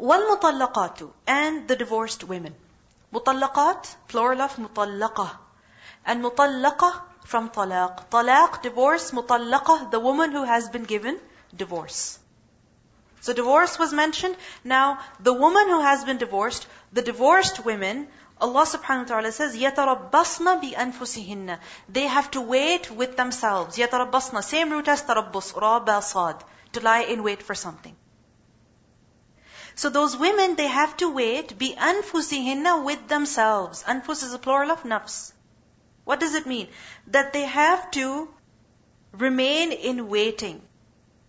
وَالْمُطَلَّقَاتُ And the divorced women. Mutallaqat, plural of mutallaqah. And mutallaqah from talaq. Talaq, divorce, mutallaqah, the woman who has been given divorce. So divorce was mentioned. Now, the woman who has been divorced, the divorced women, Allah subhanahu wa ta'ala says, يَتَرَبَّصْنَ بِأَنفُسِهِنَّ They have to wait with themselves. يَتَرَبَّصْنَ Same root as tarabbus, ra, ba, sad. To lie in wait for something. So those women, they have to wait, be anfusihinna with themselves. Anfus is a plural of nafs. What does it mean? That they have to remain in waiting.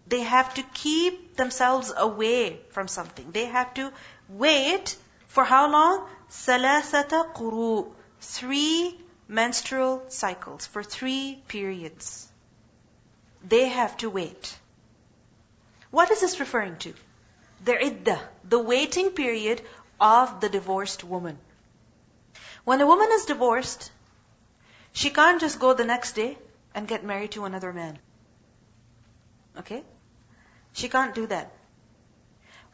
They have to keep themselves away from something. They have to wait for how long? Salasata quru. Three menstrual cycles for three periods. They have to wait. What is this referring to? The iddah, the waiting period of the divorced woman. When a woman is divorced, she can't just go the next day and get married to another man. Okay? She can't do that.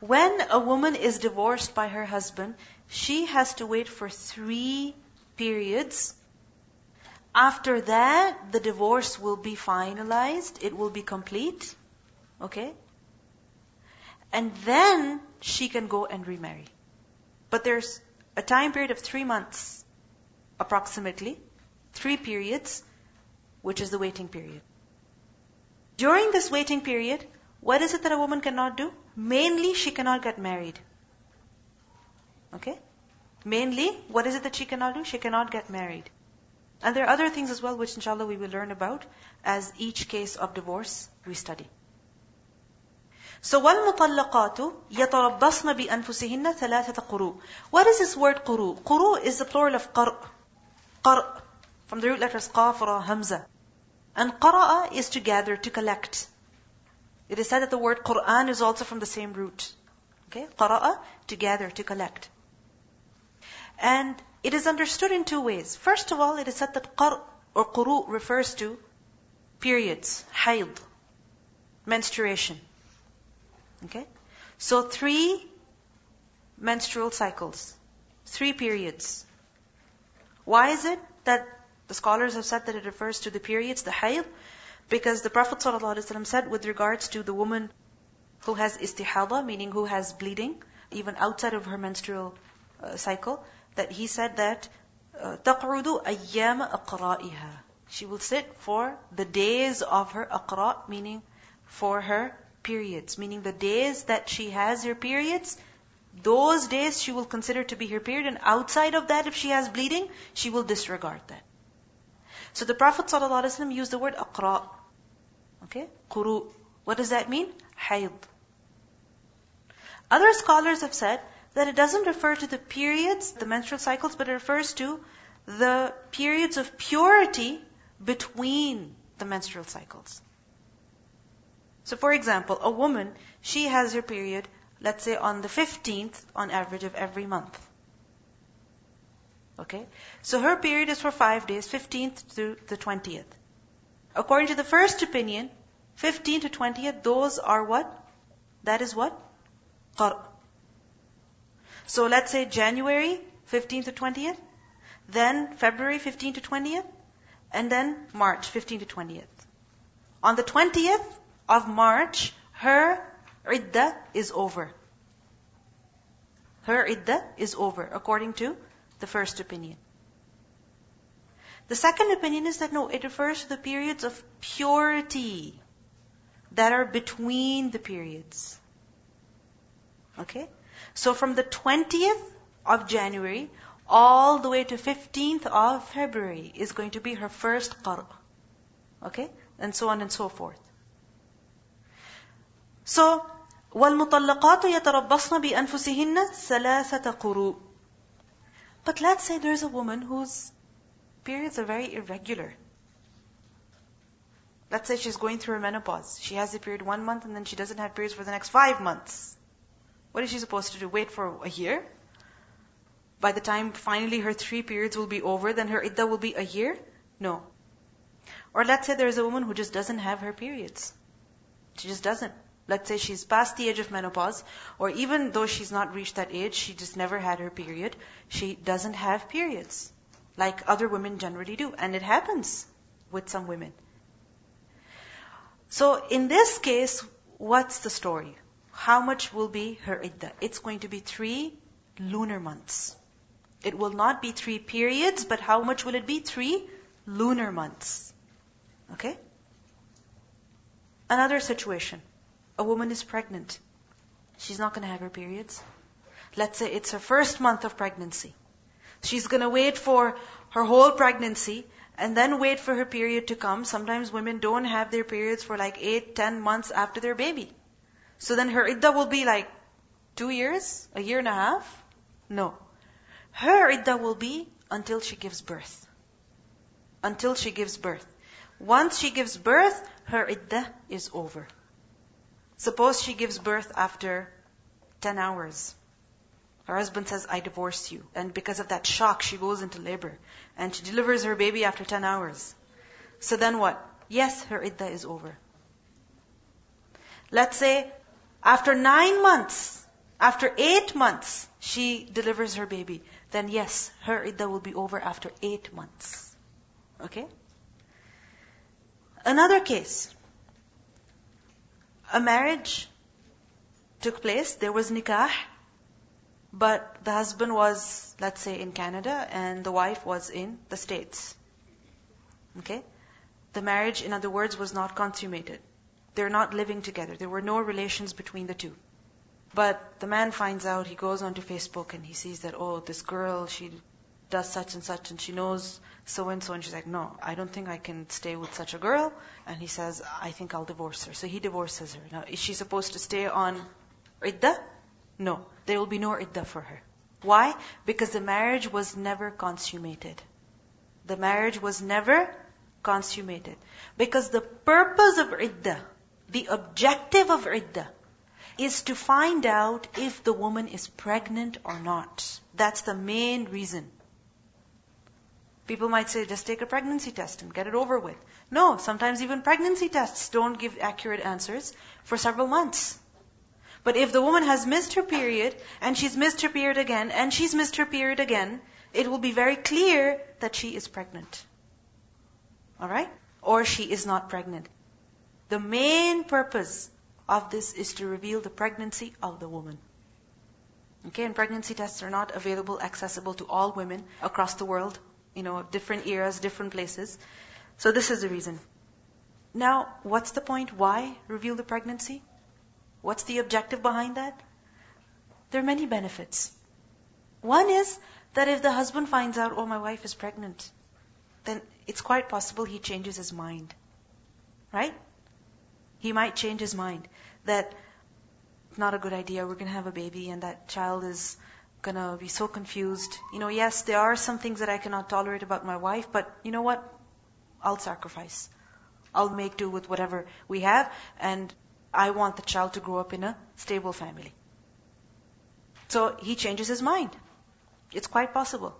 When a woman is divorced by her husband, she has to wait for three periods. After that, the divorce will be finalized. It will be complete. Okay? And then she can go and remarry. But there's a time period of three months, approximately, three periods, which is the waiting period. During this waiting period, what is it that a woman cannot do? Mainly, she cannot get married. Okay? Mainly, what is it that she cannot do? She cannot get married. And there are other things as well which inshallah we will learn about as each case of divorce we study. So وَالْمُطَلَّقَاتُ يَتَرَبَّصْنَ بِأَنفُسِهِنَّ ثَلَاثَةَ قُرُوء What is this word قُرُوء? قُرُوء is the plural of قَرْء. قَرْء. From the root letters قاف, را, hamza. And قَرَأَ is to gather, to collect. It is said that the word Quran is also from the same root. Okay? Qara'a, to gather, to collect. And it is understood in two ways. First of all, it is said that qar or quru refers to periods, hayd, menstruation. Okay? So three menstrual cycles, three periods. Why is it that the scholars have said that it refers to the periods, the hayd? Because the Prophet ﷺ said with regards to the woman who has istihada, meaning who has bleeding, even outside of her menstrual uh, cycle, that he said that تَقْعُدُ أَيَّامَ أَقْرَائِهَا She will sit for the days of her aqra, meaning for her periods, meaning the days that she has her periods, those days she will consider to be her period, and outside of that, if she has bleeding, she will disregard that. So the Prophet ﷺ used the word aqra, Okay? Quru. What does that mean? Hayd. Other scholars have said that it doesn't refer to the periods, the menstrual cycles, but it refers to the periods of purity between the menstrual cycles. So for example, a woman, she has her period, let's say on the 15th on average of every month. Okay? So her period is for five days, 15th to the 20th. According to the first opinion, 15th to 20th, those are what? That is what? Qar. So let's say January 15th to 20th, then February 15th to 20th, and then March 15th to 20th. On the 20th of March, her iddah is over. Her iddah is over, according to the first opinion. The second opinion is that no, it refers to the periods of purity that are between the periods. Okay? So from the 20th of January all the way to 15th of February is going to be her first qar. Okay? And so on and so forth. So, وَالْمُطَلَّقَاتُ يَتَرَبَّصْنَ بِأَنفُسِهِنَّ ثَلَاثَةَ قُرُوء But let's say there's a woman whose periods are very irregular. Let's say she's going through her menopause. She has a period one month and then she doesn't have periods for the next five months. What is she supposed to do? Wait for a year? By the time finally her three periods will be over, then her iddah will be a year? No. Or let's say there's a woman who just doesn't have her periods. She just doesn't. let's say she's past the age of menopause, or even though she's not reached that age, she just never had her period, she doesn't have periods like other women generally do. And it happens with some women. So in this case, what's the story? How much will be her iddah? It's going to be three lunar months. It will not be three periods, but how much will it be? Three lunar months. Okay? Another situation. A woman is pregnant. She's not going to have her periods. Let's say it's her first month of pregnancy. She's going to wait for her whole pregnancy and then wait for her period to come. Sometimes women don't have their periods for like eight, ten months after their baby. So then her iddah will be like two years, a year and a half? No. Her iddah will be until she gives birth. Until she gives birth. Once she gives birth, her iddah is over. Suppose she gives birth after 10 hours. Her husband says, I divorce you. And because of that shock, she goes into labor. And she delivers her baby after 10 hours. So then what? Yes, her iddah is over. Let's say, after nine months, after eight months, she delivers her baby. Then yes, her iddah will be over after eight months. Okay? Another case. A marriage took place, there was nikah, but the husband was, let's say, in Canada and the wife was in the States. Okay? The marriage, in other words, was not consummated. They're not living together. There were no relations between the two. But the man finds out, he goes onto Facebook and he sees that, oh, this girl, she does such and such and she knows so and so. And she's like, no, I don't think I can stay with such a girl. And he says, I think I'll divorce her. So he divorces her. Now, is she supposed to stay on idda? No, there will be no idda for her. Why? Because the marriage was never consummated. The marriage was never consummated. Because the purpose of idda, the objective of idda, is to find out if the woman is pregnant or not. That's the main reason. People might say, just take a pregnancy test and get it over with. No, sometimes even pregnancy tests don't give accurate answers for several months. But if the woman has missed her period, and she's missed her period again, and she's missed her period again, it will be very clear that she is pregnant. Alright? Or she is not pregnant. The main purpose of this is to reveal the pregnancy of the woman. Okay, and pregnancy tests are not available, accessible to all women across the world, you know, different eras, different places. So this is the reason. Now, what's the point? Why reveal the pregnancy? What's the objective behind that? There are many benefits. One is that if the husband finds out, oh, my wife is pregnant, then it's quite possible he changes his mind. Right? He might change his mind that it's not a good idea, we're going to have a baby, and that child is to be so confused. You know, yes, there are some things that I cannot tolerate about my wife, but you know what? I'll sacrifice. I'll make do with whatever we have, and I want the child to grow up in a stable family. So he changes his mind. It's quite possible.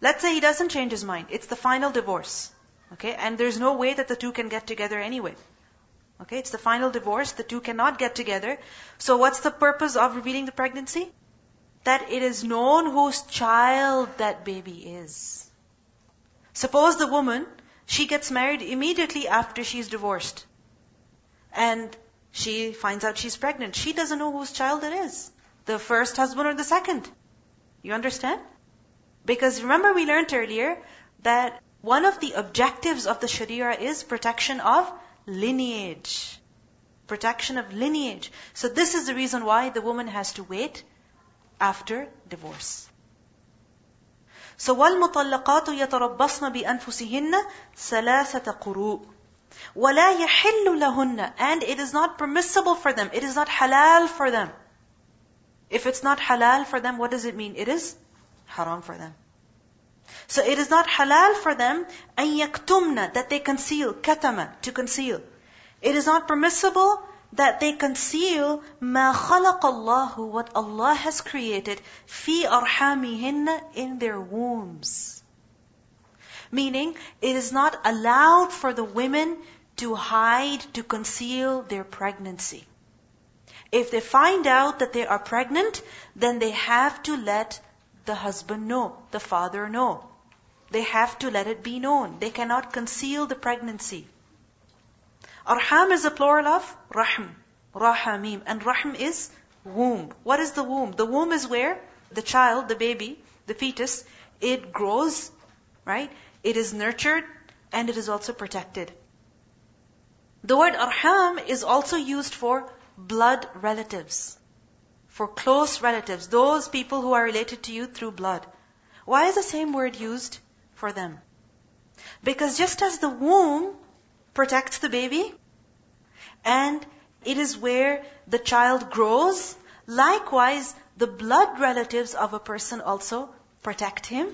Let's say he doesn't change his mind. It's the final divorce. Okay? And there's no way that the two can get together anyway. Okay? It's the final divorce. The two cannot get together. So what's the purpose of revealing the pregnancy? That it is known whose child that baby is. Suppose the woman, she gets married immediately after she's divorced. And she finds out she's pregnant. She doesn't know whose child it is. The first husband or the second. You understand? Because remember we learned earlier that one of the objectives of the Sharia is protection of lineage. Protection of lineage. So this is the reason why the woman has to wait after divorce. So وَالْمُطَلَّقَاتُ يَتَرَبَّصْنَ بِأَنفُسِهِنَّ ثَلَاثَةَ قُرُوءٍ وَلَا يَحِلُّ لَهُنَّ And it is not permissible for them. It is not halal for them. If it's not halal for them, what does it mean? It is haram for them. So it is not halal for them أن يكتمن that they conceal katama to conceal. It is not permissible that they conceal ما خلق الله what Allah has created في أرحامهن in their wombs. Meaning, it is not allowed for the women to hide, to conceal their pregnancy. If they find out that they are pregnant, then they have to let the husband know, the father know. They have to let it be known. They cannot conceal the pregnancy. Arham is a plural of rahm, rahamim, and rahm is womb. What is the womb? The womb is where the child, the baby, the fetus, it grows, right? It is nurtured and it is also protected. The word arham is also used for blood relatives, for close relatives, those people who are related to you through blood. Why is the same word used for them? Because just as the womb protects the baby, and it is where the child grows, likewise, the blood relatives of a person also protect him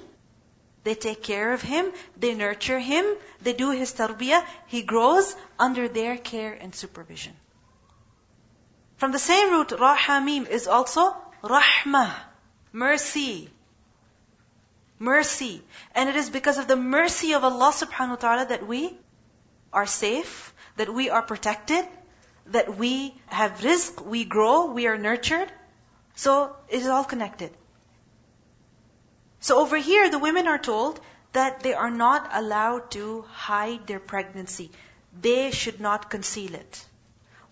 they take care of him, they nurture him, they do his tarbiyah, he grows under their care and supervision. From the same root, rahamim is also rahmah, mercy. Mercy. And it is because of the mercy of Allah subhanahu wa ta'ala that we are safe, that we are protected, that we have rizq, we grow, we are nurtured. So it is all connected. So over here, the women are told that they are not allowed to hide their pregnancy. They should not conceal it.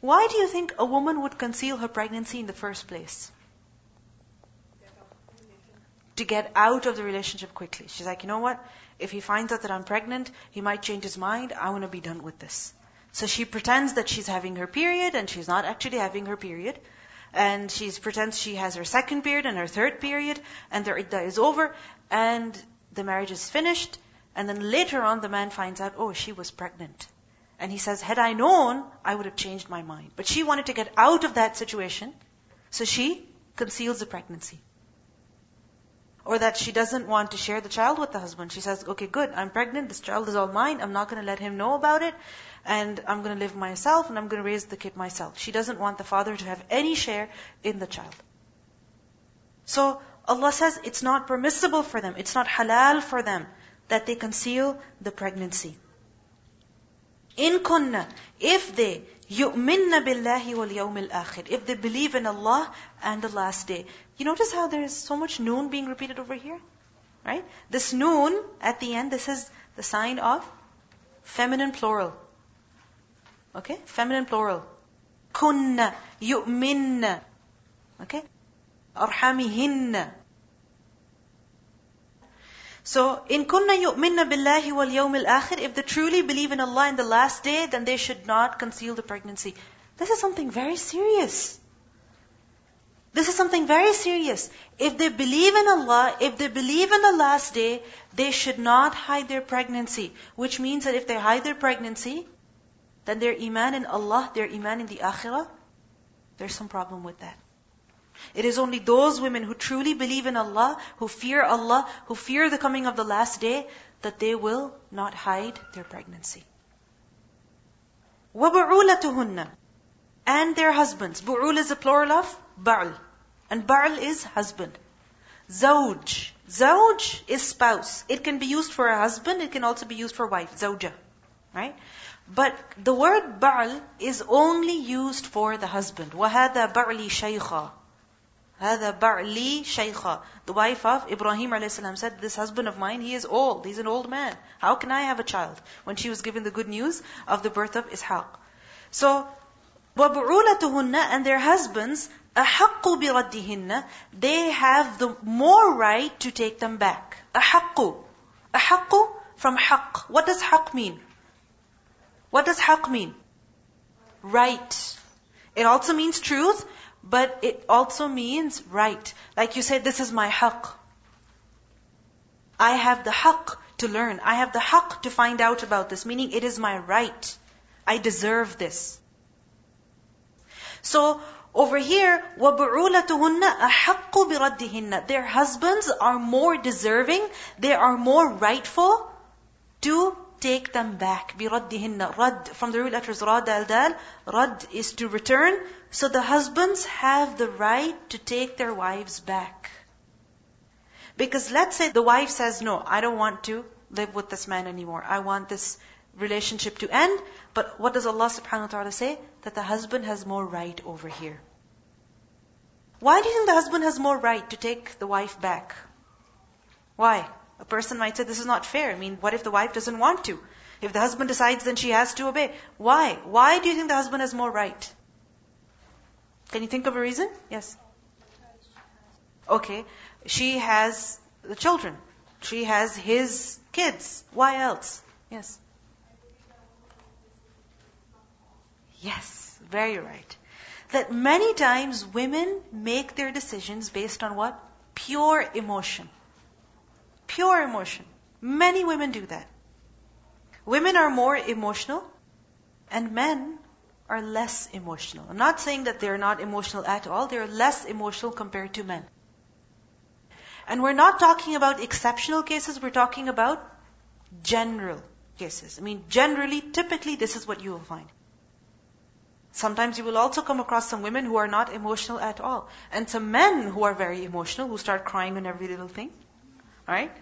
Why do you think a woman would conceal her pregnancy in the first place? To get out of the relationship quickly. She's like, you know what? If he finds out that I'm pregnant, he might change his mind. I want to be done with this. So she pretends that she's having her period and she's not actually having her period and she pretends she has her second period and her third period, and their iddah is over, and the marriage is finished, and then later on the man finds out, oh, she was pregnant. And he says, had I known, I would have changed my mind. But she wanted to get out of that situation, so she conceals the pregnancy. Or that she doesn't want to share the child with the husband. She says, okay, good, I'm pregnant, this child is all mine, I'm not going to let him know about it and I'm going to live myself and I'm going to raise the kid myself. She doesn't want the father to have any share in the child. So Allah says it's not permissible for them, it's not halal for them that they conceal the pregnancy. In kunna, if they billahi wal yawmil akhir, if they believe in Allah and the last day. You notice how there is so much noon being repeated over here? Right? This noon at the end, this is the sign of feminine plural. Okay? Feminine plural. Kunna, yu'minna. Okay? Arhamihinna. So, in kunna yu'minna billahi wal yawmil akhir, if they truly believe in Allah in the last day, then they should not conceal the pregnancy. This is something very serious. This is something very serious. If they believe in Allah, if they believe in the last day, they should not hide their pregnancy. Which means that if they hide their pregnancy, then their iman in Allah, their iman in the akhirah, there's some problem with that. It is only those women who truly believe in Allah, who fear Allah, who fear the coming of the last day, that they will not hide their pregnancy. وَبُعُولَتُهُنَّ And their husbands. Bu'ul is a plural of ba'al. And ba'al is husband. Zawj. Zawj is spouse. It can be used for a husband, it can also be used for wife. Zawja. Right? But the word ba'al is only used for the husband. وَهَذَا بَعْلِي شَيْخًا هَذَا بَعْلِي شَيْخًا The wife of Ibrahim a.s. said, this husband of mine, he is old. He's an old man. How can I have a child? When she was given the good news of the birth of Ishaq. So, وَبُعُولَتُهُنَّ And their husbands, أَحَقُّ بِرَدِّهِنَّ They have the more right to take them back. أَحَقُّ أَحَقُّ from haqq. What does haqq mean? What does haq mean? Right. It also means truth, but it also means right. Like you said, this is my haq. I have the haq to learn. I have the haq to find out about this, meaning it is my right. I deserve this. So, over here, وَبُعُولَتُهُنَّ أَحَقُّ بِرَدِّهِنَّ Their husbands are more deserving, they are more rightful to take them back. بِرَدِّهِنَّ Rad, from the root letters Rad al Dal, Rad is to return. So the husbands have the right to take their wives back. Because let's say the wife says, no, I don't want to live with this man anymore. I want this relationship to end. But what does Allah subhanahu wa ta'ala say? That the husband has more right over here. Why do you think the husband has more right to take the wife back? Why? A person might say this is not fair. I mean, what if the wife doesn't want to? If the husband decides, then she has to obey. Why? Why do you think the husband has more right? Can you think of a reason? Yes. Okay. She has the children. She has his kids. Why else? Yes. Yes, very right. That many times women make their decisions based on what? Pure emotion. Pure emotion. Many women do that. Women are more emotional and men are less emotional. I'm not saying that they're not emotional at all. They're less emotional compared to men. And we're not talking about exceptional cases. We're talking about general cases. I mean, generally, typically, this is what you will find. Sometimes you will also come across some women who are not emotional at all. And some men who are very emotional, who start crying on every little thing. Right?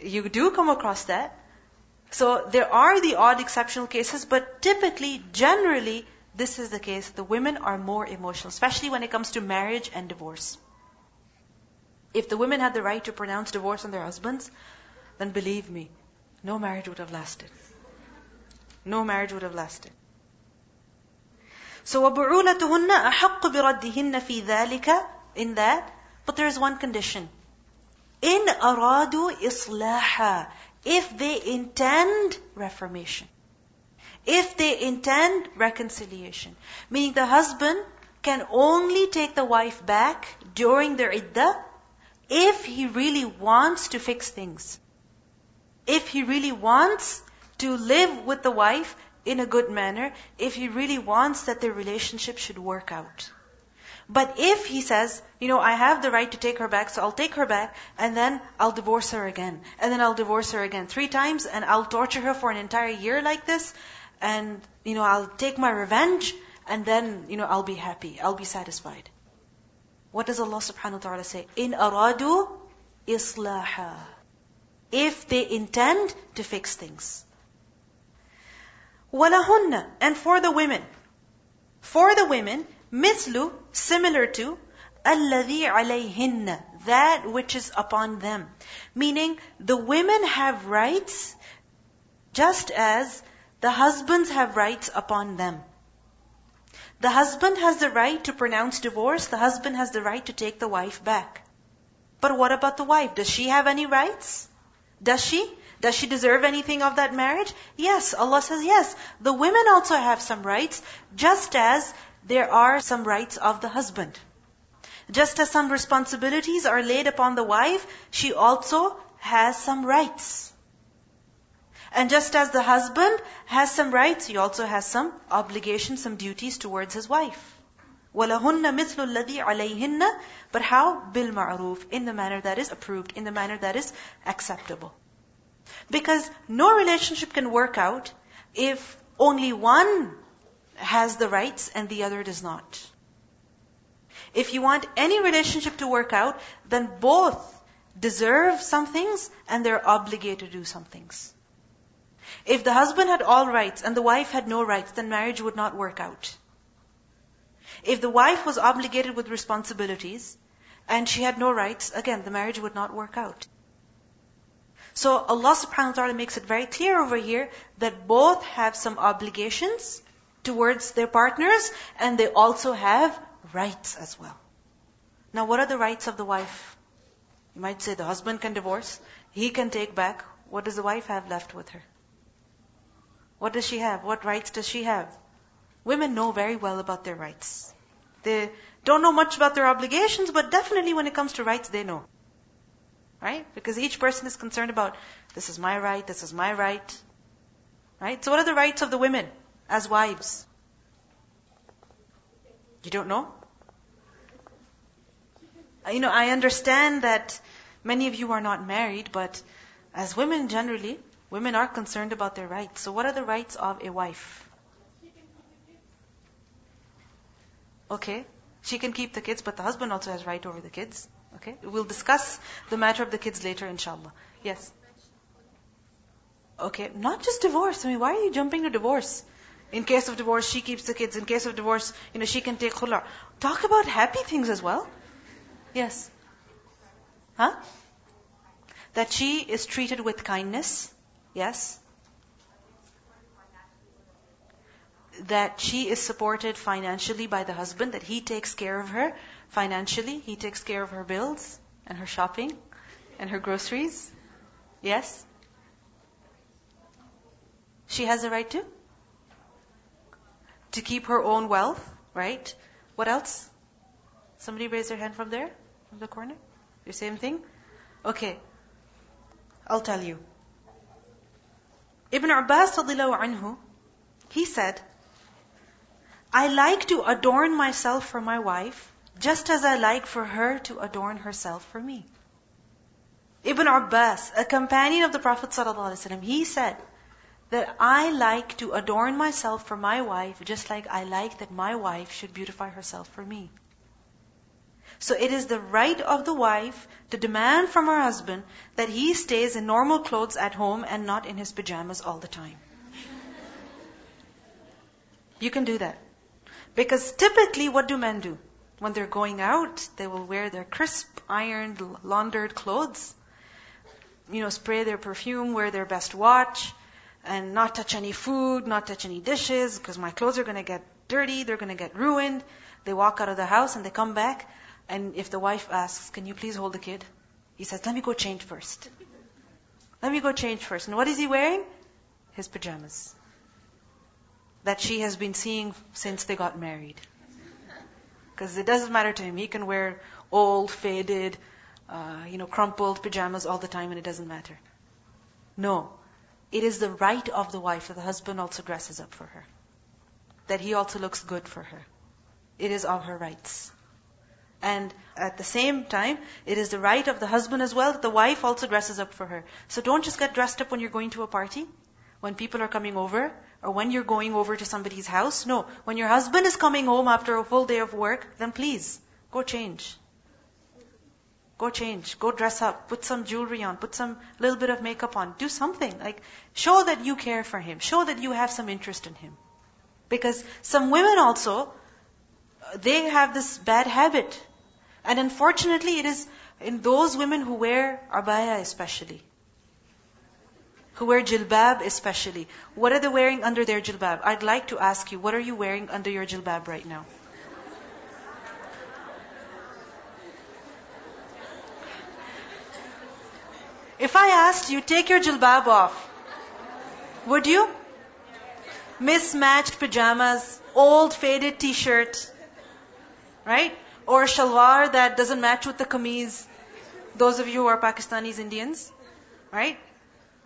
You do come across that. So there are the odd exceptional cases, but typically, generally, this is the case. The women are more emotional, especially when it comes to marriage and divorce. If the women had the right to pronounce divorce on their husbands, then believe me, no marriage would have lasted. No marriage would have lasted. So وَبُعُولَتُهُنَّ أَحَقُّ بِرَدِّهِنَّ فِي ذَلِكَ In that, but there is one condition. In aradu islaha. If they intend reformation. If they intend reconciliation. Meaning the husband can only take the wife back during the iddah if he really wants to fix things. If he really wants to live with the wife in a good manner, if he really wants that their relationship should work out. But if he says, you know, I have the right to take her back, so I'll take her back, and then I'll divorce her again, and then I'll divorce her again three times, and I'll torture her for an entire year like this, and, you know, I'll take my revenge, and then, you know, I'll be happy, I'll be satisfied. What does Allah subhanahu wa ta'ala say? In aradu islaha. If they intend to fix things. وَلَهُنَّ And for the women. For the women, mislu, similar to, الَّذِي عَلَيْهِنَّ That which is upon them. Meaning, the women have rights just as the husbands have rights upon them. The husband has the right to pronounce divorce. The husband has the right to take the wife back. But what about the wife? Does she have any rights? Does she? Does she deserve anything of that marriage? Yes. Allah says yes. The women also have some rights, just as there are some rights of the husband. Just as some responsibilities are laid upon the wife, she also has some rights. And just as the husband has some rights, he also has some obligations, some duties towards his wife. وَلَهُنَّ مِثْلُ الَّذِي عَلَيْهِنَّ But how? بِالْمَعْرُوفِ In the manner that is approved, in the manner that is acceptable. Because no relationship can work out if only one has the rights and the other does not. If you want any relationship to work out, then both deserve some things and they're obligated to do some things. If the husband had all rights and the wife had no rights, then marriage would not work out. If the wife was obligated with responsibilities and she had no rights, again, the marriage would not work out. So Allah subhanahu wa ta'ala makes it very clear over here that both have some obligations towards their partners and they also have rights as well. Now what are the rights of the wife? You might say the husband can divorce, he can take back. What does the wife have left with her? What does she have? What rights does she have? Women know very well about their rights. They don't know much about their obligations, but definitely when it comes to rights, they know. Right? Because each person is concerned about, this is my right, this is my right. Right? So what are the rights of the women as wives? You don't know? Uh, you know, I understand that many of you are not married, but as women generally, women are concerned about their rights. So what are the rights of a wife? Okay. She can keep the kids, but the husband also has right over the kids. Okay? We'll discuss the matter of the kids later, inshallah. Yes. Okay, not just divorce. I mean, why are you jumping to divorce? In case of divorce, she keeps the kids. In case of divorce, you know, she can take khula. Talk about happy things as well. Yes. Huh? That she is treated with kindness. Yes. That she is supported financially by the husband, that he takes care of her financially. He takes care of her bills and her shopping and her groceries. Yes? She has a right to? To keep her own wealth, right? What else? Somebody raise their hand from there, from the corner? The same thing? Okay. I'll tell you. Ibn Abbas anhu, he said, I like to adorn myself for my wife, just as I like for her to adorn herself for me. Ibn Abbas, a companion of the Prophet he said, that I like to adorn myself for my wife just like I like that my wife should beautify herself for me. So it is the right of the wife to demand from her husband that he stays in normal clothes at home and not in his pajamas all the time. You can do that. Because typically what do men do? When they're going out, they will wear their crisp, ironed, laundered clothes. You know, spray their perfume, wear their best watch, and not touch any food, not touch any dishes, because my clothes are going to get dirty, they're going to get ruined. They walk out of the house and they come back, and if the wife asks, Can you please hold the kid? He says, Let me go change first. Let me go change first. And what is he wearing? His pajamas. That she has been seeing since they got married. Because it doesn't matter to him. He can wear old, faded, uh, you know, crumpled pajamas all the time and it doesn't matter. No. It is the right of the wife that the husband also dresses up for her. That he also looks good for her. It is of her rights. And at the same time, it is the right of the husband as well that the wife also dresses up for her. So don't just get dressed up when you're going to a party, when people are coming over, or when you're going over to somebody's house. No, when your husband is coming home after a full day of work, then please, go change. Go change. Go dress up. Put some jewelry on. Put some little bit of makeup on. Do something. Like, show that you care for him. Show that you have some interest in him. Because some women also, they have this bad habit. And unfortunately, it is in those women who wear abaya especially. Who wear jilbab especially. What are they wearing under their jilbab? I'd like to ask you, what are you wearing under your jilbab right now? If I asked you, take your jilbab off, would you? Mismatched pajamas, old faded t-shirt, right? Or a shalwar that doesn't match with the kameez. Those of you who are Pakistanis, Indians, right?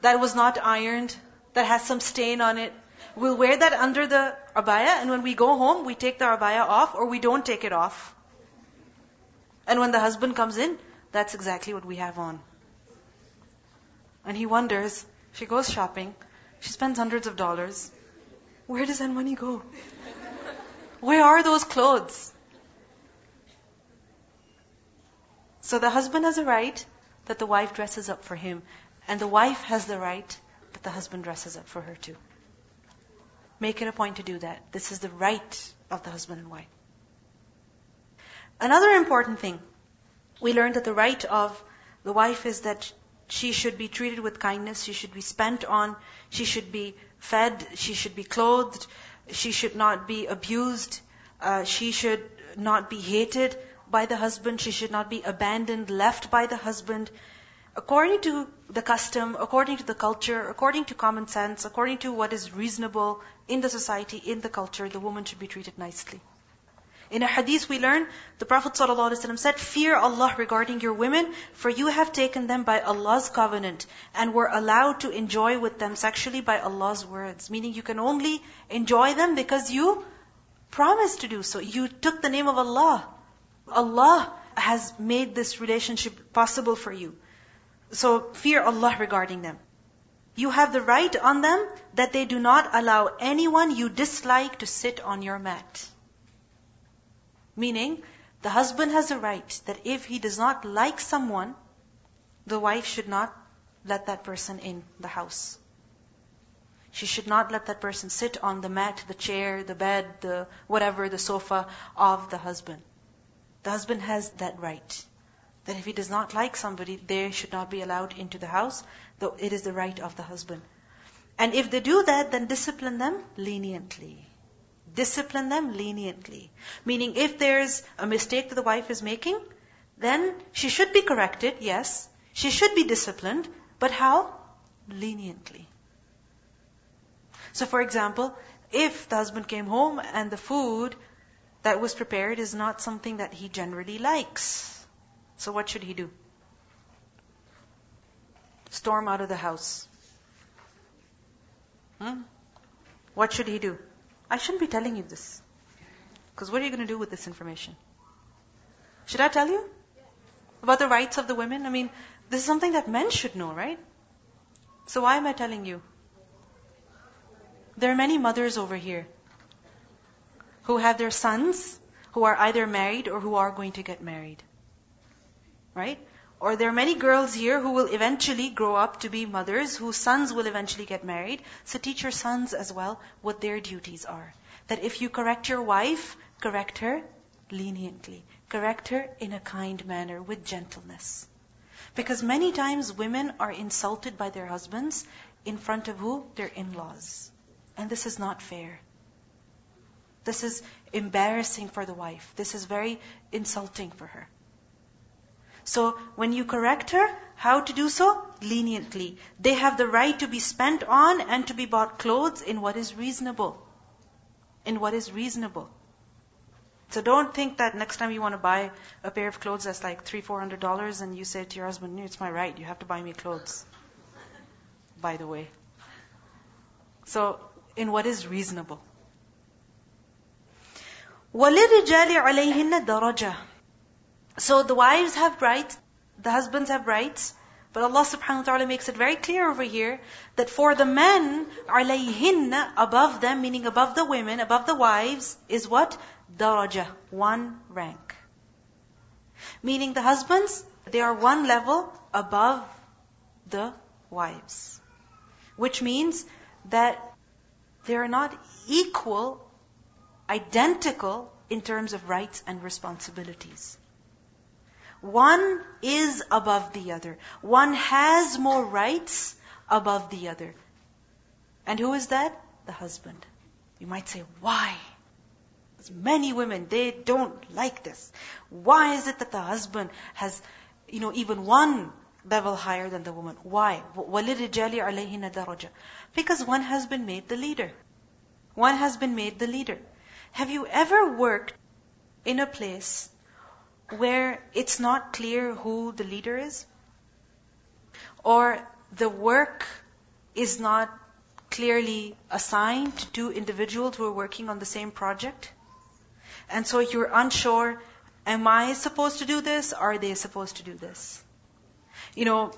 That was not ironed, that has some stain on it. We'll wear that under the abaya, and when we go home, we take the abaya off, or we don't take it off. And when the husband comes in, that's exactly what we have on. And he wonders, she goes shopping, she spends hundreds of dollars. Where does that money go? Where are those clothes? So the husband has a right that the wife dresses up for him, and the wife has the right that the husband dresses up for her too. Make it a point to do that. This is the right of the husband and wife. Another important thing, we learned that the right of the wife is that she should be treated with kindness. She should be spent on. She should be fed. She should be clothed. She should not be abused. Uh, she should not be hated by the husband. She should not be abandoned, left by the husband. According to the custom, according to the culture, according to common sense, according to what is reasonable in the society, in the culture, the woman should be treated nicely. In a hadith we learn, the Prophet ﷺ said, Fear Allah regarding your women, for you have taken them by Allah's covenant and were allowed to enjoy with them sexually by Allah's words. Meaning you can only enjoy them because you promised to do so. You took the name of Allah. Allah has made this relationship possible for you. So fear Allah regarding them. You have the right on them that they do not allow anyone you dislike to sit on your mat. Meaning, the husband has a right that if he does not like someone, the wife should not let that person in the house. She should not let that person sit on the mat, the chair, the bed, the whatever, the sofa of the husband. The husband has that right. That if he does not like somebody, they should not be allowed into the house, though it is the right of the husband. And if they do that, then discipline them leniently. Discipline them leniently. Meaning, if there's a mistake that the wife is making, then she should be corrected, yes. She should be disciplined, but how? Leniently. So, for example, if the husband came home and the food that was prepared is not something that he generally likes, so what should he do? Storm out of the house. Hmm? What should he do? I shouldn't be telling you this. Because what are you going to do with this information? Should I tell you? About the rights of the women? I mean, this is something that men should know, right? So why am I telling you? There are many mothers over here who have their sons who are either married or who are going to get married. Right? Or there are many girls here who will eventually grow up to be mothers, whose sons will eventually get married. So teach your sons as well what their duties are. That if you correct your wife, correct her leniently. Correct her in a kind manner, with gentleness. Because many times women are insulted by their husbands in front of who? Their in-laws. And this is not fair. This is embarrassing for the wife. This is very insulting for her. So when you correct her, how to do so? Leniently. They have the right to be spent on and to be bought clothes in what is reasonable. In what is reasonable. So don't think that next time you want to buy a pair of clothes that's like three, four hundred dollars and you say to your husband, it's my right, you have to buy me clothes. By the way. So in what is reasonable. وَلِلرِّجَالِ عَلَيْهِنَّ دَرَجَةٌ So the wives have rights, the husbands have rights, but Allah subhanahu wa ta'ala makes it very clear over here that for the men, عَلَيْهِنَّ above them, meaning above the women, above the wives, is what? Daraja, one rank. Meaning the husbands, they are one level above the wives. Which means that they are not equal, identical in terms of rights and responsibilities. One is above the other. One has more rights above the other. And who is that? The husband. You might say, why? many women, they don't like this. Why is it that the husband has, you know, even one level higher than the woman. Why? وَلِلْرِجَالِ عَلَيْهِنَ دَرَجَةٌ Because one has been made the leader. One has been made the leader. Have you ever worked in a place where it's not clear who the leader is? Or the work is not clearly assigned to two individuals who are working on the same project? And so you're unsure, am I supposed to do this? Are they supposed to do this? you know,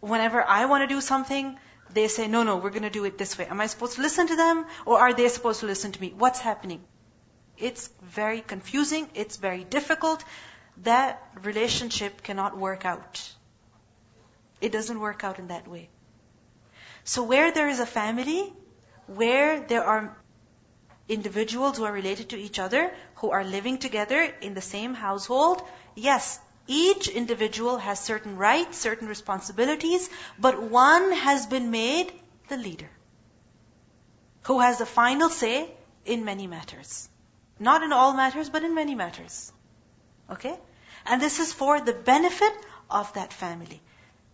whenever I want to do something, they say, no, no, we're going to do it this way. Am I supposed to listen to them or are they supposed to listen to me? What's happening? It's very confusing. It's very difficult. That relationship cannot work out. It doesn't work out in that way. So where there is a family, where there are individuals who are related to each other, who are living together in the same household, yes, each individual has certain rights, certain responsibilities, but one has been made the leader. Who has the final say in many matters. Not in all matters, but in many matters. Okay? And this is for the benefit of that family.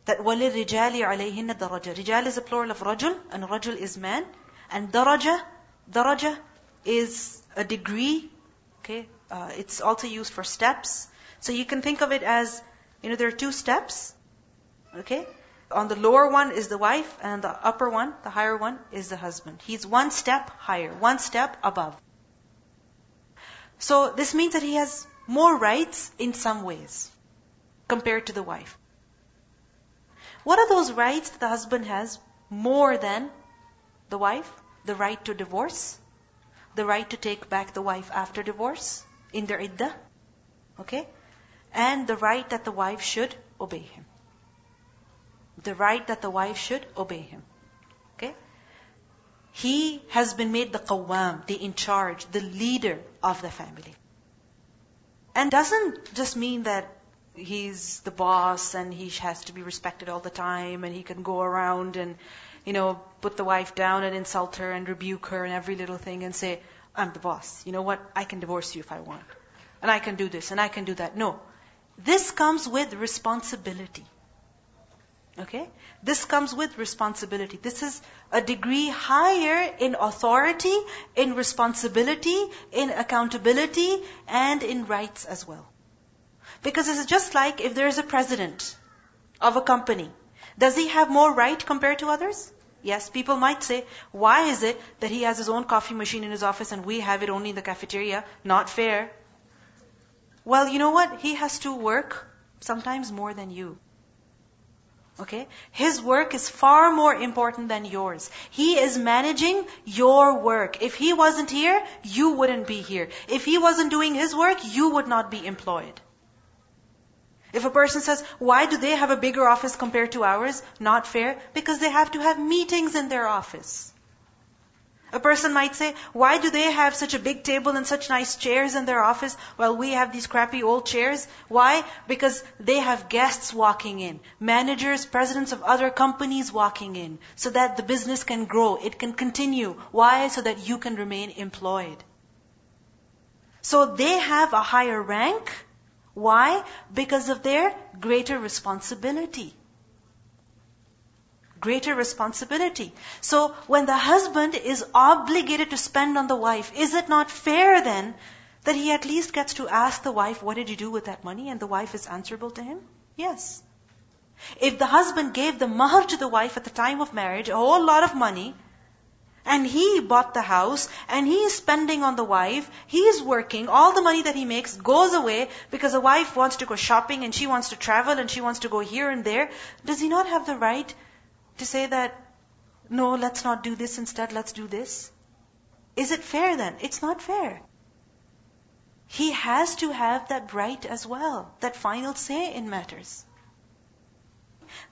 That وَلِلْرِجَالِ عَلَيْهِنَّ دَرَجَةٌ Rijal is a plural of rajul, and rajul is man. And daraja, daraja is a degree. Okay? Uh, it's also used for steps. So you can think of it as, you know, there are two steps. Okay? On the lower one is the wife, and the upper one, the higher one, is the husband. He's one step higher, one step above. So this means that he has more rights in some ways compared to the wife. What are those rights that the husband has more than the wife? The right to divorce, the right to take back the wife after divorce in their iddah. Okay? and the right that the wife should obey him. The right that the wife should obey him. Okay? he has been made the qawwam, the in charge, the leader of the family. And doesn't just mean that he's the boss and he has to be respected all the time and he can go around and, you know, put the wife down and insult her and rebuke her and every little thing and say, I'm the boss. You know what? I can divorce you if I want. And I can do this and I can do that. No. This comes with responsibility. Okay? This comes with responsibility. This is a degree higher in authority, in responsibility, in accountability, and in rights as well. Because it's just like if there is a president of a company. Does he have more right compared to others? Yes, people might say, why is it that he has his own coffee machine in his office and we have it only in the cafeteria? Not fair. Well, you know what? He has to work sometimes more than you. Okay? His work is far more important than yours. He is managing your work. If he wasn't here, you wouldn't be here. If he wasn't doing his work, you would not be employed. If a person says, why do they have a bigger office compared to ours? Not fair. Because they have to have meetings in their office. A person might say, why do they have such a big table and such nice chairs in their office while we have these crappy old chairs? Why? Because they have guests walking in, managers, presidents of other companies walking in, so that the business can grow, it can continue. Why? So that you can remain employed. So they have a higher rank. Why? Because of their greater responsibility greater responsibility. So when the husband is obligated to spend on the wife, is it not fair then that he at least gets to ask the wife, what did you do with that money? And the wife is answerable to him? Yes. If the husband gave the mahar to the wife at the time of marriage, a whole lot of money, and he bought the house, and he is spending on the wife, he is working, all the money that he makes goes away because the wife wants to go shopping and she wants to travel and she wants to go here and there, does he not have the right to say that, no, let's not do this instead, let's do this? Is it fair then? It's not fair. He has to have that right as well, that final say in matters.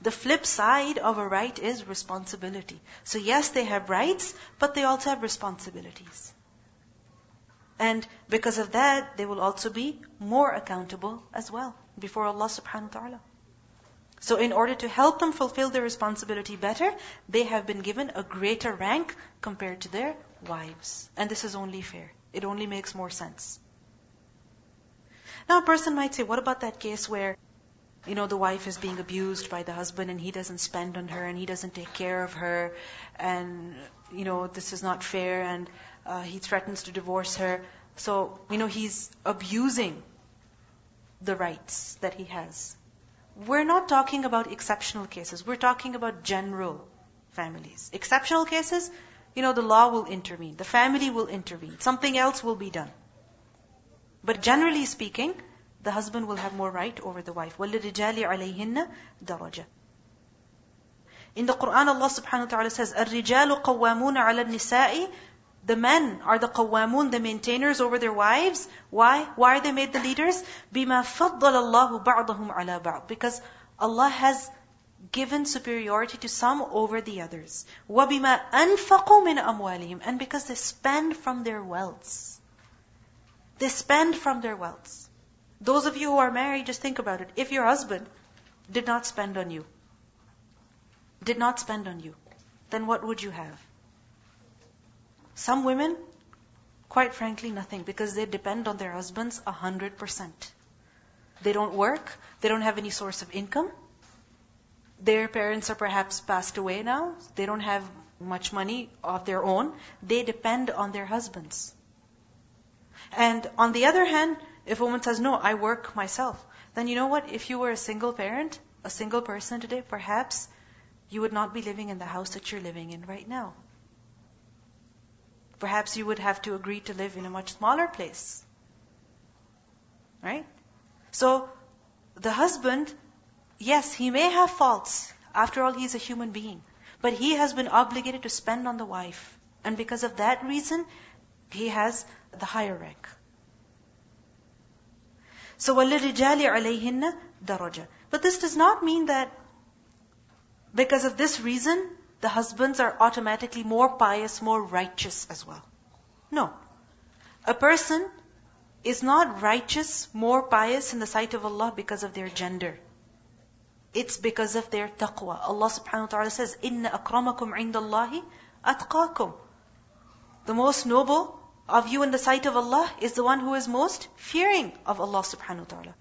The flip side of a right is responsibility. So yes, they have rights, but they also have responsibilities. And because of that, they will also be more accountable as well before Allah subhanahu wa ta'ala. So in order to help them fulfill their responsibility better, they have been given a greater rank compared to their wives. And this is only fair. It only makes more sense. Now a person might say, what about that case where, you know, the wife is being abused by the husband and he doesn't spend on her and he doesn't take care of her and, you know, this is not fair and uh, he threatens to divorce her. So, you know, he's abusing the rights that he has We're not talking about exceptional cases. We're talking about general families. Exceptional cases, you know, the law will intervene. The family will intervene. Something else will be done. But generally speaking, the husband will have more right over the wife. وَلِلْرِجَالِ عَلَيْهِنَّ دَرَجَةً In the Quran, Allah subhanahu wa ta'ala says, الرِّجَالُ قَوَّامُونَ عَلَى النِّسَاءِ the men are the qawwamun, the maintainers over their wives. Why? Why are they made the leaders? بِمَا فَضَّلَ اللَّهُ بَعْضَهُمْ عَلَى بَعْضٍ Because Allah has given superiority to some over the others. وَبِمَا أَنفَقُوا مِنْ أَمْوَالِهِمْ And because they spend from their wealths. They spend from their wealths. Those of you who are married, just think about it. If your husband did not spend on you, did not spend on you, then what would you have? Some women, quite frankly, nothing because they depend on their husbands a hundred percent. They don't work, they don't have any source of income. Their parents are perhaps passed away now, they don't have much money of their own. They depend on their husbands. And on the other hand, if a woman says, no, I work myself, then you know what? If you were a single parent, a single person today, perhaps you would not be living in the house that you're living in right now Perhaps you would have to agree to live in a much smaller place. Right? So, the husband, yes, he may have faults. After all, he's a human being. But he has been obligated to spend on the wife. And because of that reason, he has the higher rank. So, وَلِلْرِجَالِ عَلَيْهِنَّ دَرَجَةً But this does not mean that because of this reason, the husbands are automatically more pious, more righteous as well. No. A person is not righteous, more pious in the sight of Allah because of their gender. It's because of their taqwa. Allah subhanahu wa ta'ala says, Inna akramakum indallahi atqakum. The most noble of you in the sight of Allah is the one who is most fearing of Allah subhanahu wa ta'ala.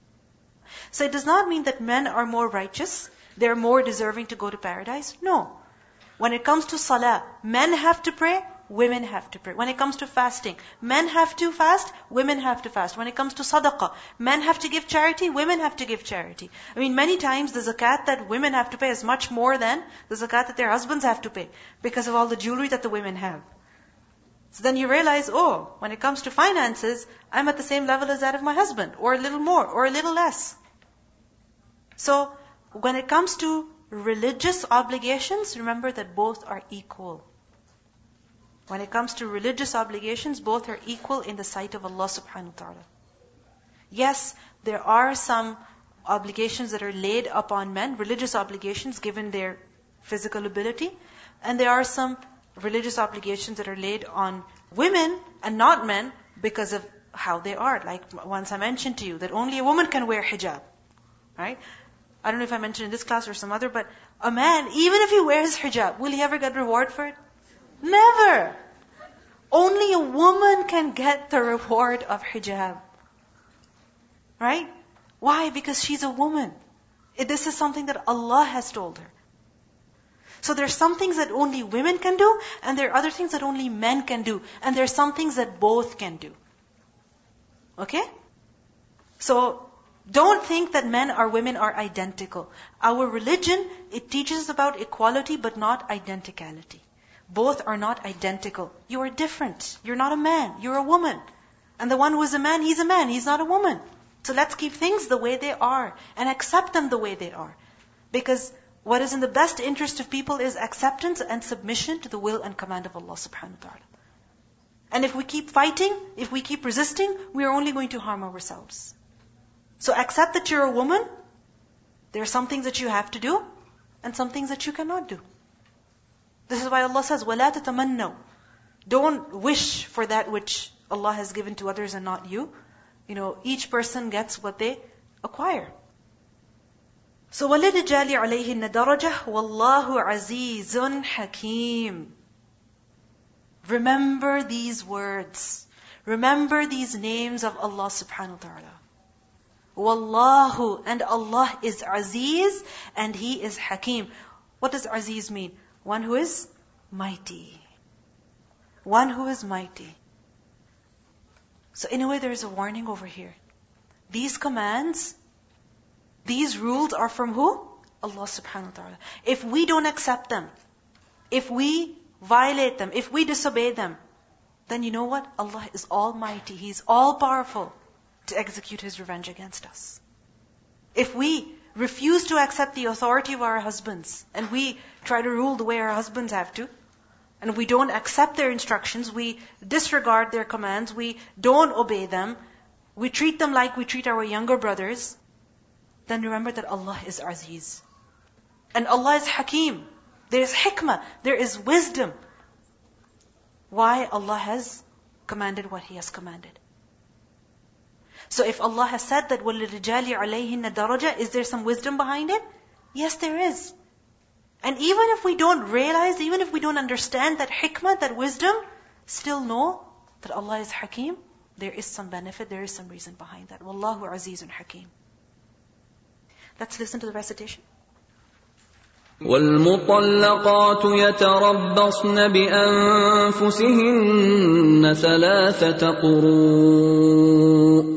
So it does not mean that men are more righteous, they're more deserving to go to paradise. No. When it comes to salah, men have to pray, women have to pray. When it comes to fasting, men have to fast, women have to fast. When it comes to sadaqah, men have to give charity, women have to give charity. I mean, many times the zakat that women have to pay is much more than the zakat that their husbands have to pay because of all the jewelry that the women have. So then you realize, oh, when it comes to finances, I'm at the same level as that of my husband, or a little more, or a little less. So, when it comes to religious obligations, remember that both are equal. When it comes to religious obligations, both are equal in the sight of Allah subhanahu wa ta'ala. Yes, there are some obligations that are laid upon men, religious obligations given their physical ability, and there are some religious obligations that are laid on women and not men because of how they are. Like once I mentioned to you that only a woman can wear hijab. Right? I don't know if I mentioned in this class or some other, but a man, even if he wears hijab, will he ever get reward for it? Never. Only a woman can get the reward of hijab. Right? Why? Because she's a woman. This is something that Allah has told her. So there are some things that only women can do, and there are other things that only men can do, and there are some things that both can do. Okay? So, don't think that men or women are identical. Our religion, it teaches about equality but not identicality. Both are not identical. You are different. You're not a man. You're a woman. And the one who is a man, he's a man. He's not a woman. So let's keep things the way they are and accept them the way they are. Because what is in the best interest of people is acceptance and submission to the will and command of Allah subhanahu wa ta'ala. And if we keep fighting, if we keep resisting, we are only going to harm ourselves. So accept that you're a woman. There are some things that you have to do and some things that you cannot do. This is why Allah says, وَلَا تَتَمَنَّوْا Don't wish for that which Allah has given to others and not you. You know, each person gets what they acquire. So وَلِلْرِجَالِ عَلَيْهِنَّ دَرَجَةٌ وَاللَّهُ عَزِيزٌ حَكِيمٌ Remember these words. Remember these names of Allah subhanahu wa ta'ala. Wallahu, and Allah is Aziz, and He is Hakim. What does Aziz mean? One who is mighty. One who is mighty. So in a way there is a warning over here. These commands, these rules are from who? Allah subhanahu wa ta'ala. If we don't accept them, if we violate them, if we disobey them, then you know what? Allah is almighty. He's all powerful to execute His revenge against us. If we refuse to accept the authority of our husbands and we try to rule the way our husbands have to, and we don't accept their instructions, we disregard their commands, we don't obey them, we treat them like we treat our younger brothers, then remember that Allah is Aziz. And Allah is Hakim. There is hikmah, there is wisdom. Why Allah has commanded what He has commanded. So if Allah has said that وَلِلْرِجَالِ عَلَيْهِنَّ دَرَجَةً Is there some wisdom behind it? Yes, there is. And even if we don't realize, even if we don't understand that hikmah, that wisdom, still know that Allah is Hakim, there is some benefit, there is some reason behind that. Wallahu Azizun Hakim. Let's listen to the recitation. والمطلقات يتربصن بانفسهن ثلاثه قروء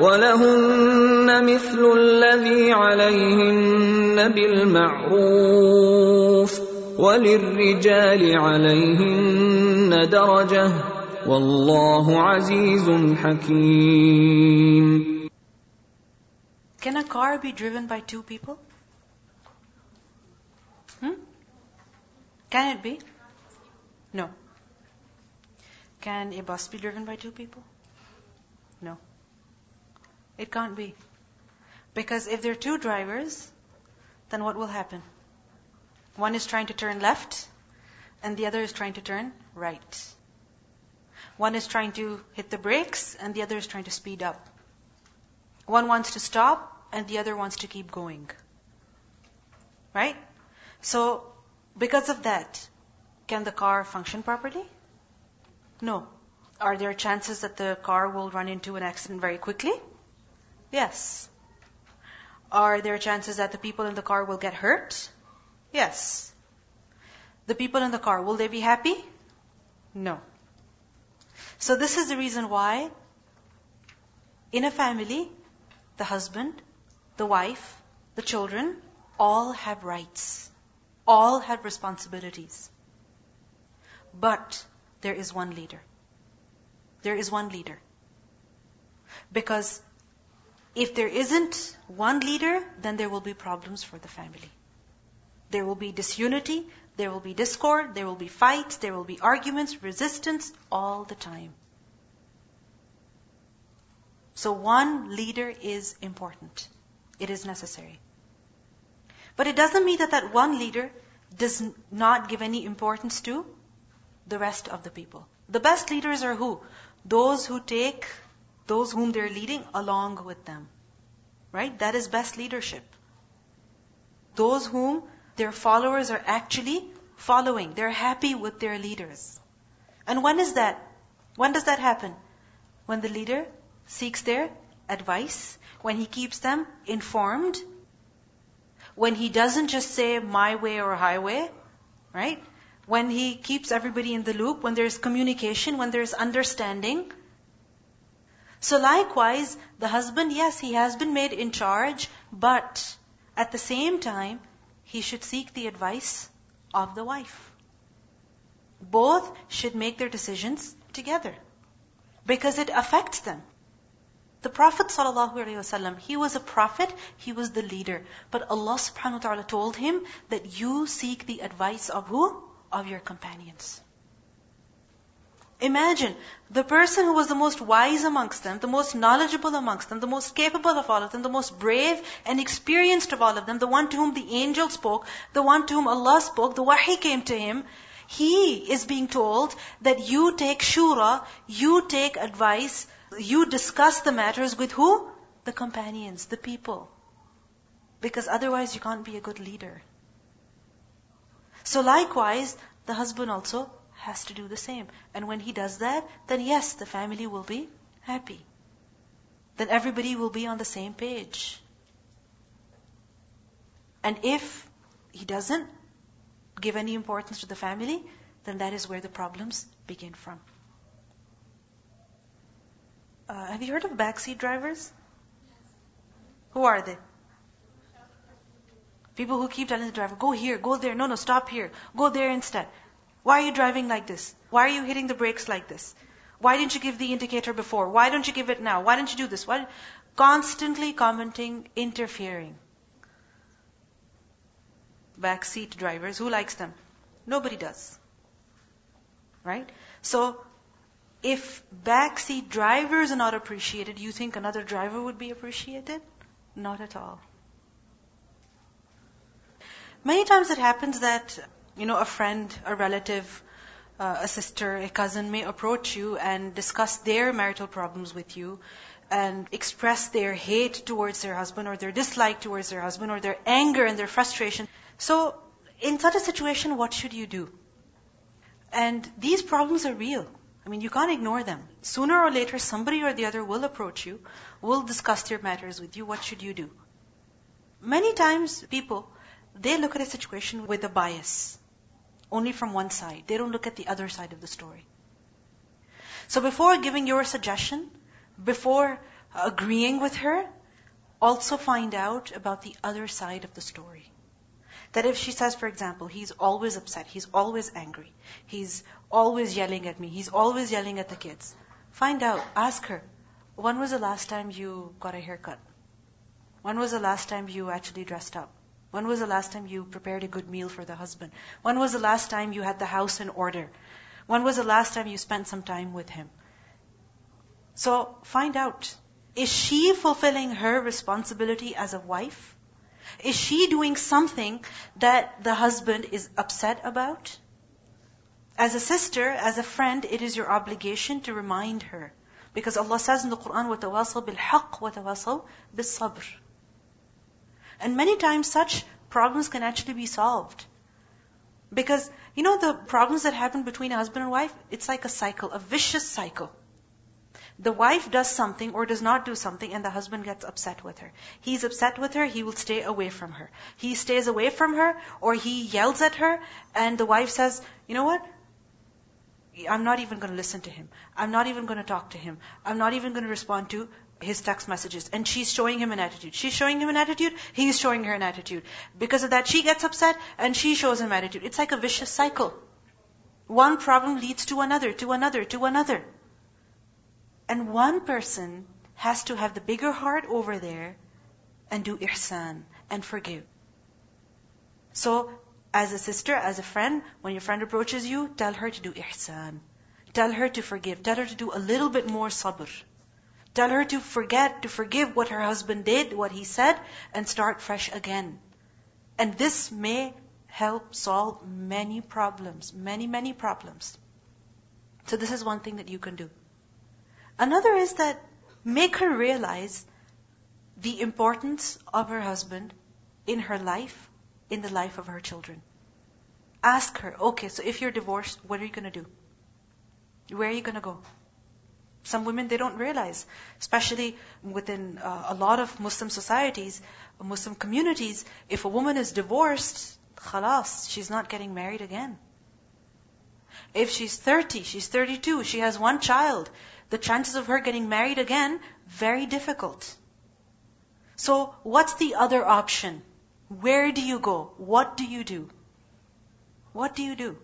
ولهن مثل الذي عليهن بالمعروف وللرجال عليهن درجة والله عزيز حكيم Can a car be driven by two people? Hmm? Can it be? No. Can a bus be driven by two people? No. It can't be. Because if there are two drivers, then what will happen? One is trying to turn left, and the other is trying to turn right. One is trying to hit the brakes, and the other is trying to speed up. One wants to stop, and the other wants to keep going. Right? So, because of that, can the car function properly? No. Are there chances that the car will run into an accident very quickly? Yes. Are there chances that the people in the car will get hurt? Yes. The people in the car, will they be happy? No. So this is the reason why in a family, the husband, the wife, the children, all have rights. All have responsibilities. But there is one leader. There is one leader. Because if there isn't one leader, then there will be problems for the family. There will be disunity, there will be discord, there will be fights, there will be arguments, resistance all the time. So one leader is important. It is necessary. But it doesn't mean that that one leader does not give any importance to the rest of the people. The best leaders are who? Those who take those whom they're leading along with them. Right? That is best leadership. Those whom their followers are actually following. They're happy with their leaders. And when is that? When does that happen? When the leader seeks their advice, when he keeps them informed, when he doesn't just say my way or highway, right? When he keeps everybody in the loop, when there's communication, when there's understanding. So likewise, the husband, yes, he has been made in charge, but at the same time, he should seek the advice of the wife. Both should make their decisions together because it affects them. The Prophet ﷺ, he was a prophet, he was the leader. But Allah subhanahu wa ta'ala told him that you seek the advice of who? Of your companions. Imagine the person who was the most wise amongst them, the most knowledgeable amongst them, the most capable of all of them, the most brave and experienced of all of them, the one to whom the angel spoke, the one to whom Allah spoke, the wahi came to him. He is being told that you take shura, you take advice you discuss the matters with who? The companions, the people. Because otherwise you can't be a good leader. So likewise, the husband also has to do the same. And when he does that, then yes, the family will be happy. Then everybody will be on the same page. And if he doesn't give any importance to the family, then that is where the problems begin from. Uh, have you heard of backseat drivers? Who are they? People who keep telling the driver, go here, go there, no, no, stop here, go there instead. Why are you driving like this? Why are you hitting the brakes like this? Why didn't you give the indicator before? Why don't you give it now? Why don't you do this? Why? Constantly commenting, interfering. Backseat drivers, who likes them? Nobody does. Right? So, if backseat drivers are not appreciated, you think another driver would be appreciated? Not at all. Many times it happens that, you know, a friend, a relative, uh, a sister, a cousin may approach you and discuss their marital problems with you and express their hate towards their husband or their dislike towards their husband or their anger and their frustration. So, in such a situation, what should you do? And these problems are real. I mean, you can't ignore them. Sooner or later, somebody or the other will approach you, will discuss their matters with you. What should you do? Many times, people, they look at a situation with a bias, only from one side. They don't look at the other side of the story. So before giving your suggestion, before agreeing with her, also find out about the other side of the story. That if she says, for example, he's always upset, he's always angry, he's always yelling at me, he's always yelling at the kids. Find out, ask her, when was the last time you got a haircut? When was the last time you actually dressed up? When was the last time you prepared a good meal for the husband? When was the last time you had the house in order? When was the last time you spent some time with him? So find out. Is she fulfilling her responsibility as a wife? Is she doing something that the husband is upset about? As a sister, as a friend, it is your obligation to remind her. Because Allah says in the Quran, وَتَوَاصَوْا بِالْحَقِّ وَتَوَاصَوْا بِالصَّبْرِ and many times such problems can actually be solved. Because, you know, the problems that happen between a husband and wife, it's like a cycle, a vicious cycle. The wife does something or does not do something and the husband gets upset with her. He's upset with her, he will stay away from her. He stays away from her or he yells at her and the wife says, you know what? I'm not even going to listen to him. I'm not even going to talk to him. I'm not even going to respond to his text messages. And she's showing him an attitude. She's showing him an attitude, he's showing her an attitude. Because of that, she gets upset and she shows him an attitude. It's like a vicious cycle. One problem leads to another, to another, to another. And one person has to have the bigger heart over there and do ihsan and forgive. So, as a sister, as a friend, when your friend approaches you, tell her to do ihsan. Tell her to forgive. Tell her to do a little bit more sabr. Tell her to forget, to forgive what her husband did, what he said, and start fresh again. And this may help solve many problems, many, many problems. So this is one thing that you can do. Another is that make her realize the importance of her husband in her life, in the life of her children. Ask her, okay, so if you're divorced, what are you going to do? Where are you going to go? Some women, they don't realize, especially within uh, a lot of Muslim societies, Muslim communities, if a woman is divorced, khalas, she's not getting married again. If she's 30, she's 32, she has one child, the chances of her getting married again, very difficult. So, what's the other option? Where do you go? What do you do? What do you do?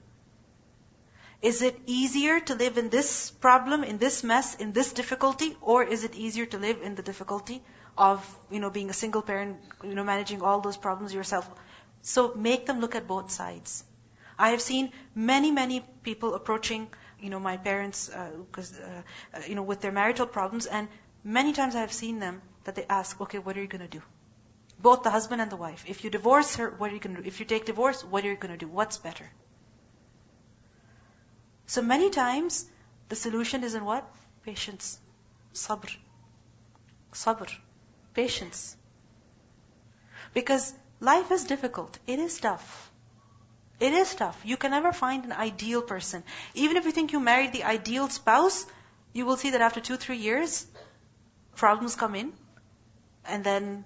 Is it easier to live in this problem, in this mess, in this difficulty, or is it easier to live in the difficulty of, you know, being a single parent, you know, managing all those problems yourself? So make them look at both sides. I have seen many, many people approaching, you know, my parents, because, uh, uh, you know, with their marital problems, and many times I have seen them that they ask, okay, what are you going to do? Both the husband and the wife. If you divorce her, what are you going to do? If you take divorce, what are you going to do? What's better? So many times, the solution is in what? Patience. Sabr. Sabr. Patience. Because life is difficult. It is tough. It is tough. You can never find an ideal person. Even if you think you married the ideal spouse, you will see that after two, three years, problems come in. And then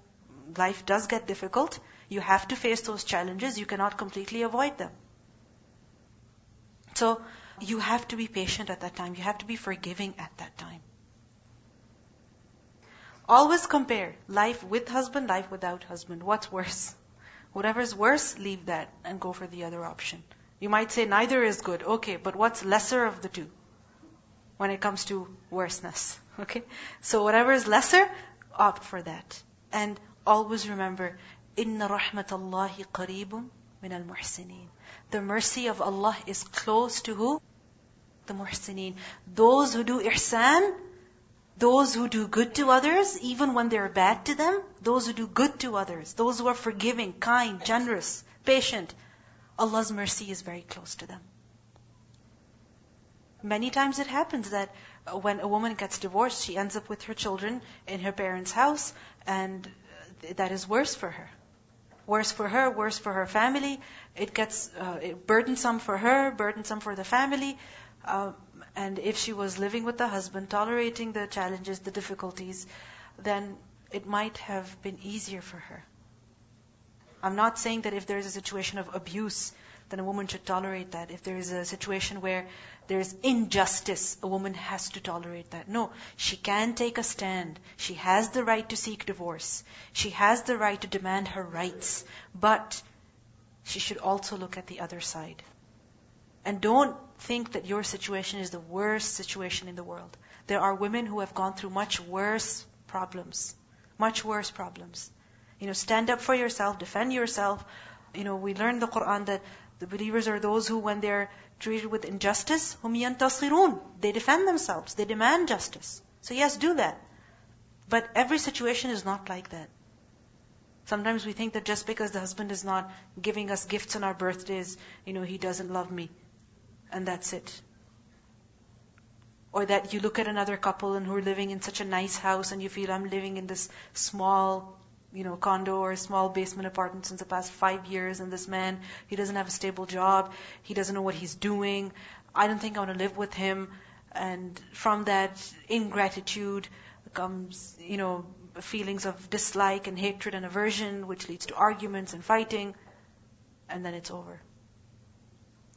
life does get difficult. You have to face those challenges. You cannot completely avoid them. So, you have to be patient at that time. You have to be forgiving at that time. Always compare life with husband, life without husband. What's worse? Whatever's worse, leave that and go for the other option. You might say neither is good. Okay, but what's lesser of the two? When it comes to worseness. Okay? So whatever is lesser, opt for that. And always remember, إِنَّ رَحْمَةَ اللَّهِ قَرِيبٌ min al muhsinin. The mercy of Allah is close to who? The muhsinin. Those who do ihsan, those who do good to others, even when they're bad to them, those who do good to others, those who are forgiving, kind, generous, patient, Allah's mercy is very close to them. Many times it happens that when a woman gets divorced, she ends up with her children in her parents' house, and that is worse for her. Worse for her, worse for her family. It gets uh, burdensome for her, burdensome for the family. Uh, and if she was living with the husband, tolerating the challenges, the difficulties, then it might have been easier for her. I'm not saying that if there is a situation of abuse, then a woman should tolerate that. If there is a situation where there is injustice, a woman has to tolerate that. No, she can take a stand. She has the right to seek divorce. She has the right to demand her rights. But she should also look at the other side. And don't think that your situation is the worst situation in the world. There are women who have gone through much worse problems. Much worse problems. You know, stand up for yourself, defend yourself. You know, we learn the Quran that the believers are those who, when they're treated with injustice, hum yantasirun. They defend themselves. They demand justice. So yes, do that. But every situation is not like that. Sometimes we think that just because the husband is not giving us gifts on our birthdays, you know, he doesn't love me. And that's it. Or that you look at another couple and who are living in such a nice house and you feel I'm living in this small, you know, condo or a small basement apartment since the past five years and this man, he doesn't have a stable job, he doesn't know what he's doing, I don't think I want to live with him. And from that ingratitude comes, you know, feelings of dislike and hatred and aversion, which leads to arguments and fighting, and then it's over.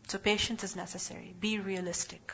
So patience is necessary. Be realistic.